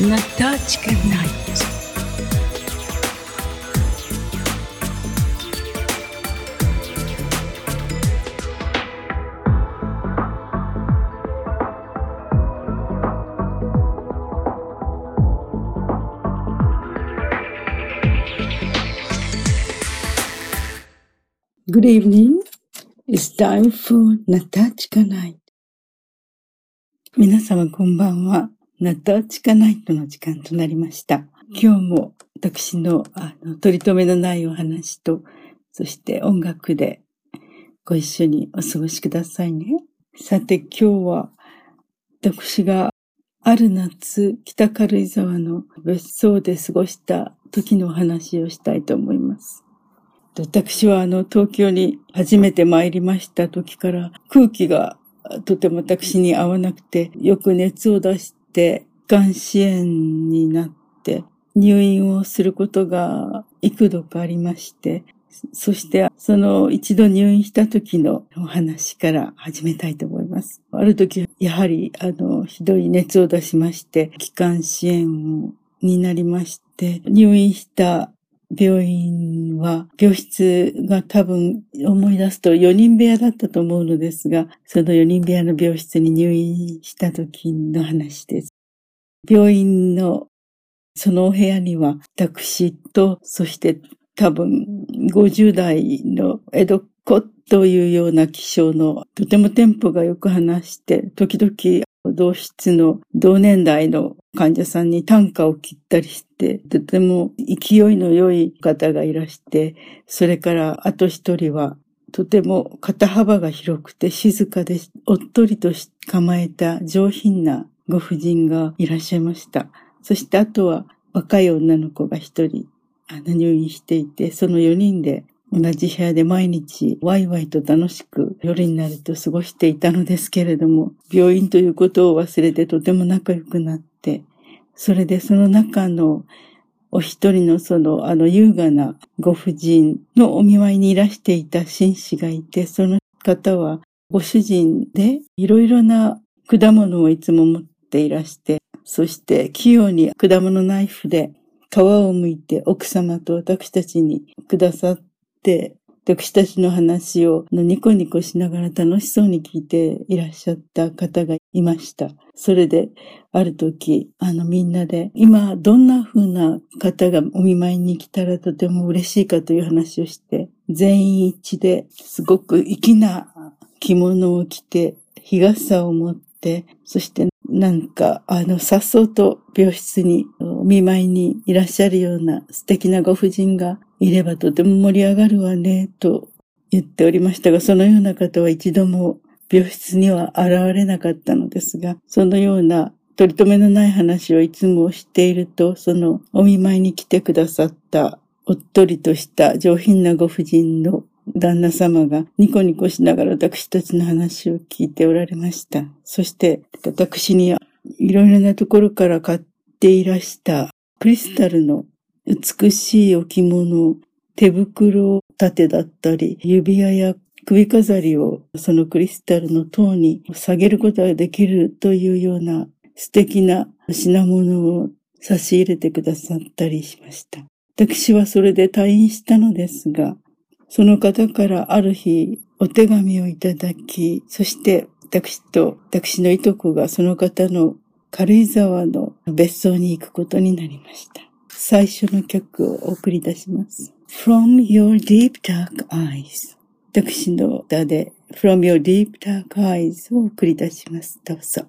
Natachka Night. Good evening. It's time for Natachka Night. 皆様こんばんは。ナタチカナイトの時間となりました。今日も私のあの取り留めのないお話と、そして音楽でご一緒にお過ごしくださいね。さて今日は私がある夏、北軽井沢の別荘で過ごした時のお話をしたいと思います。私はあの東京に初めて参りました時から空気がとても私に合わなくてよく熱を出してがん支援になって入院をすることが幾度かありましてそしてその一度入院した時のお話から始めたいと思います。ある時やはりあのひどい熱を出しまして気管支炎になりまして入院した病院は、病室が多分思い出すと4人部屋だったと思うのですが、その4人部屋の病室に入院した時の話です。病院のそのお部屋には、私と、そして多分50代の江戸っ子というような気象のとてもテンポがよく話して、時々同室の同年代の患者さんに短歌を切ったりして、とても勢いの良い方がいらして、それからあと一人はとても肩幅が広くて静かでおっとりと構えた上品なご婦人がいらっしゃいました。そしてあとは若い女の子が一人入院していて、その4人で同じ部屋で毎日ワイワイと楽しく夜になると過ごしていたのですけれども、病院ということを忘れてとても仲良くなって、それでその中のお一人のそのあの優雅なご婦人のお見舞いにいらしていた紳士がいて、その方はご主人でいろいろな果物をいつも持っていらして、そして器用に果物ナイフで皮を剥いて奥様と私たちにくださって、私たちの話をニコニコしながら楽しそうに聞いていらっしゃった方がいました。それで、ある時、あのみんなで、今どんな風な方がお見舞いに来たらとても嬉しいかという話をして、全員一致ですごく粋な着物を着て、日傘を持って、そしてなんか、あの、さっそうと病室にお見舞いにいらっしゃるような素敵なご婦人がいればとても盛り上がるわね、と言っておりましたが、そのような方は一度も病室には現れなかったのですが、そのような取り留めのない話をいつもしていると、そのお見舞いに来てくださったおっとりとした上品なご婦人の旦那様がニコニコしながら私たちの話を聞いておられました。そして私にいろいろなところから買っていらしたクリスタルの美しい置物、手袋立てだったり、指輪や首飾りをそのクリスタルの塔に下げることができるというような素敵な品物を差し入れてくださったりしました。私はそれで退院したのですが、その方からある日お手紙をいただき、そして私と私のいとこがその方の軽井沢の別荘に行くことになりました。最初の曲を送り出します。From Your Deep Dark Eyes 私の歌で From Your Deep Dark Eyes を送り出します。どうぞ。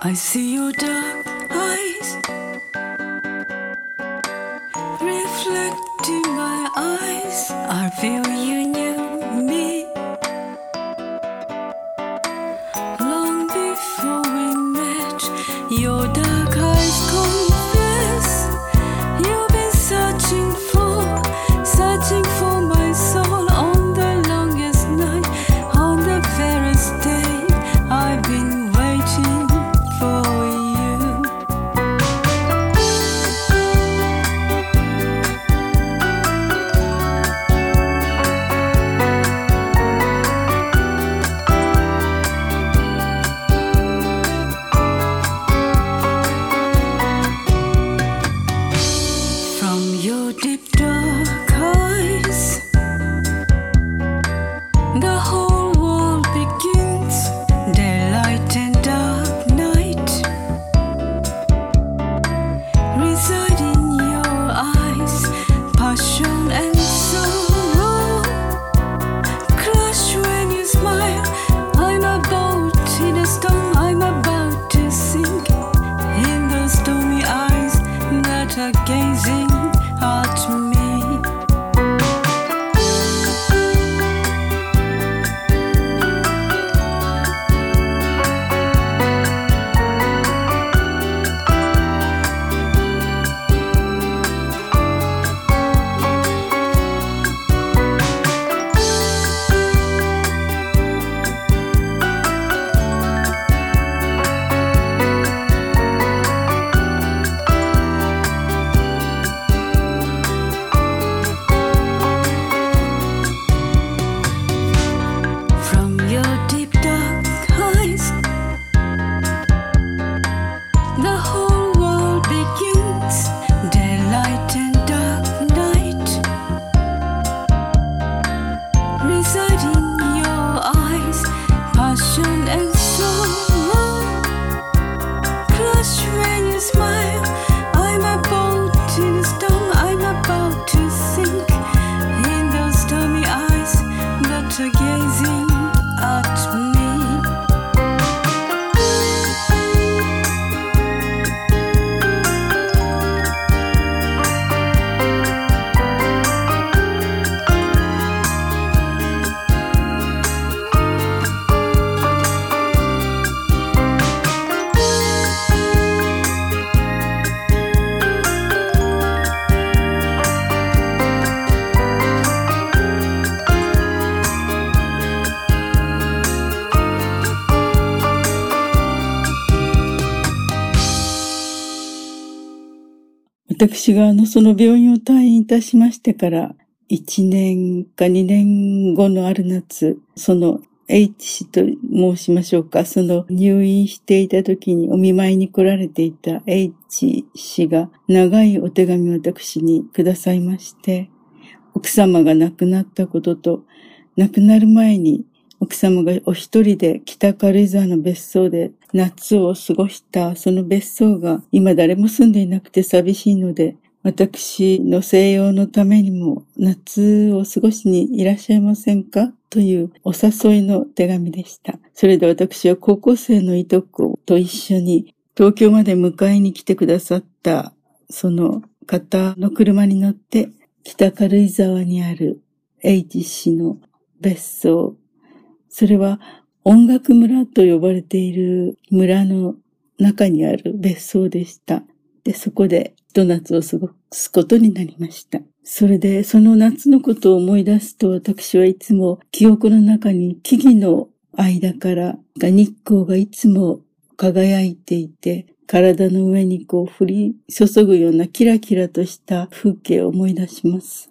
I see your dark Our reunion. 私があの、その病院を退院いたしましてから、1年か2年後のある夏、その H 氏と申しましょうか。その入院していた時にお見舞いに来られていた H 氏が長いお手紙を私にくださいまして、奥様が亡くなったことと、亡くなる前に奥様がお一人で北軽井沢の別荘で夏を過ごしたその別荘が今誰も住んでいなくて寂しいので私の静養のためにも夏を過ごしにいらっしゃいませんか？というお誘いの手紙でした。それで私は高校生のいとこと一緒に東京まで迎えに来てくださったその方の車に乗って北軽井沢にある H 市の別荘。それは音楽村と呼ばれている村の中にある別荘でした。で、そこでひと夏を過ごすことになりました。それで、その夏のことを思い出すと、私はいつも記憶の中に木々の間から日光がいつも輝いていて、体の上にこう降り注ぐようなキラキラとした風景を思い出します。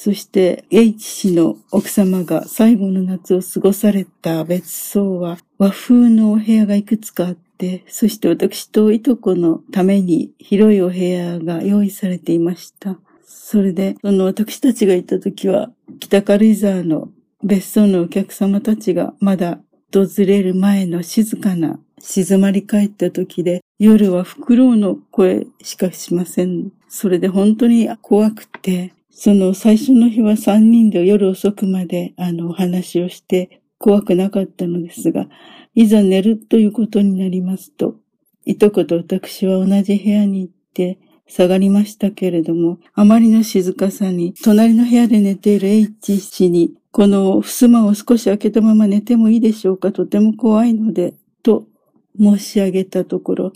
そして、H 氏の奥様が最後の夏を過ごされた別荘は和風のお部屋がいくつかあって、そして私といとこのために広いお部屋が用意されていました。それで、その私たちが行った時は、北軽井沢の別荘のお客様たちがまだ訪れる前の静かな静まり返った時で、夜はフクロウの声しかしません。それで本当に怖くて、その最初の日は三人で夜遅くまであのお話をして怖くなかったのですが、いざ寝るということになりますと、いとこと私は同じ部屋に行って下がりましたけれども、あまりの静かさに、隣の部屋で寝ている H 氏に、この襖を少し開けたまま寝てもいいでしょうかとても怖いので、と申し上げたところ、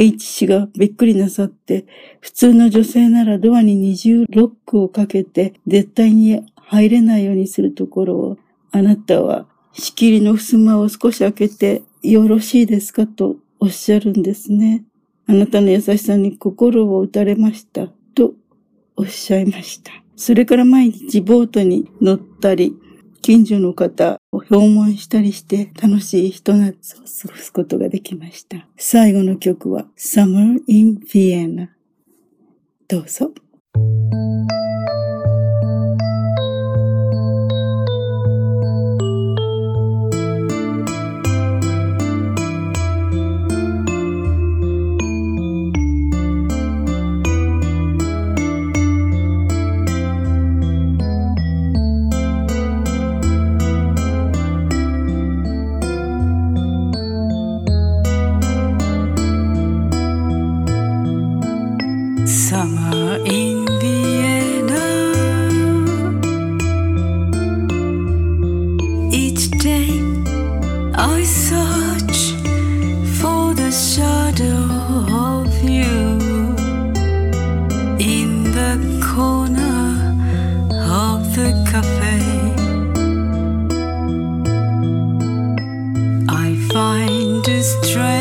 H 氏がびっくりなさって、普通の女性ならドアに二重ロックをかけて絶対に入れないようにするところを、あなたは仕切りの襖を少し開けてよろしいですかとおっしゃるんですね。あなたの優しさに心を打たれました。とおっしゃいました。それから毎日ボートに乗ったり、近所の方を訪問したりして楽しいひと夏を過ごすことができました。最後の曲は Summer in Vienna。どうぞ。Strange.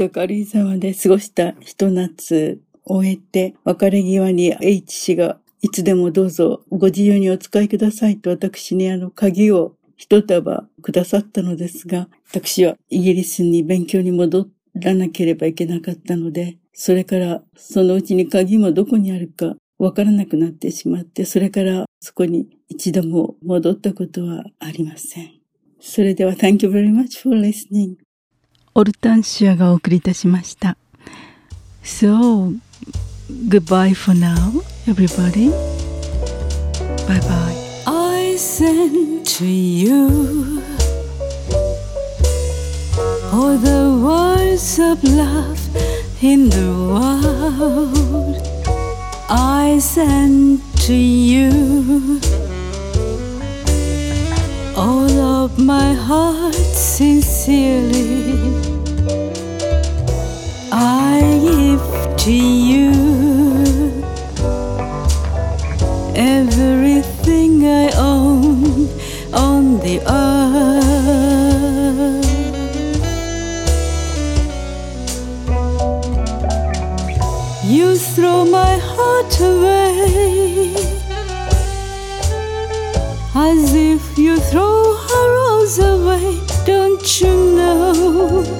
北軽井沢で過ごしたひと夏を終えて、別れ際に H 氏がいつでもどうぞご自由にお使いくださいと私にあの鍵を一束くださったのですが、私はイギリスに勉強に戻らなければいけなかったので、それからそのうちに鍵もどこにあるかわからなくなってしまって、それからそこに一度も戻ったことはありません。それでは Thank you very much for listening. オルタンシアがお送りいたしました。So, goodbye for now, everybody. Bye bye. I send to you all the words of love in the world. I send to you all of my heart sincerely. To you everything I own on the earth. You throw my heart away as if you throw a rose away. Don't you know?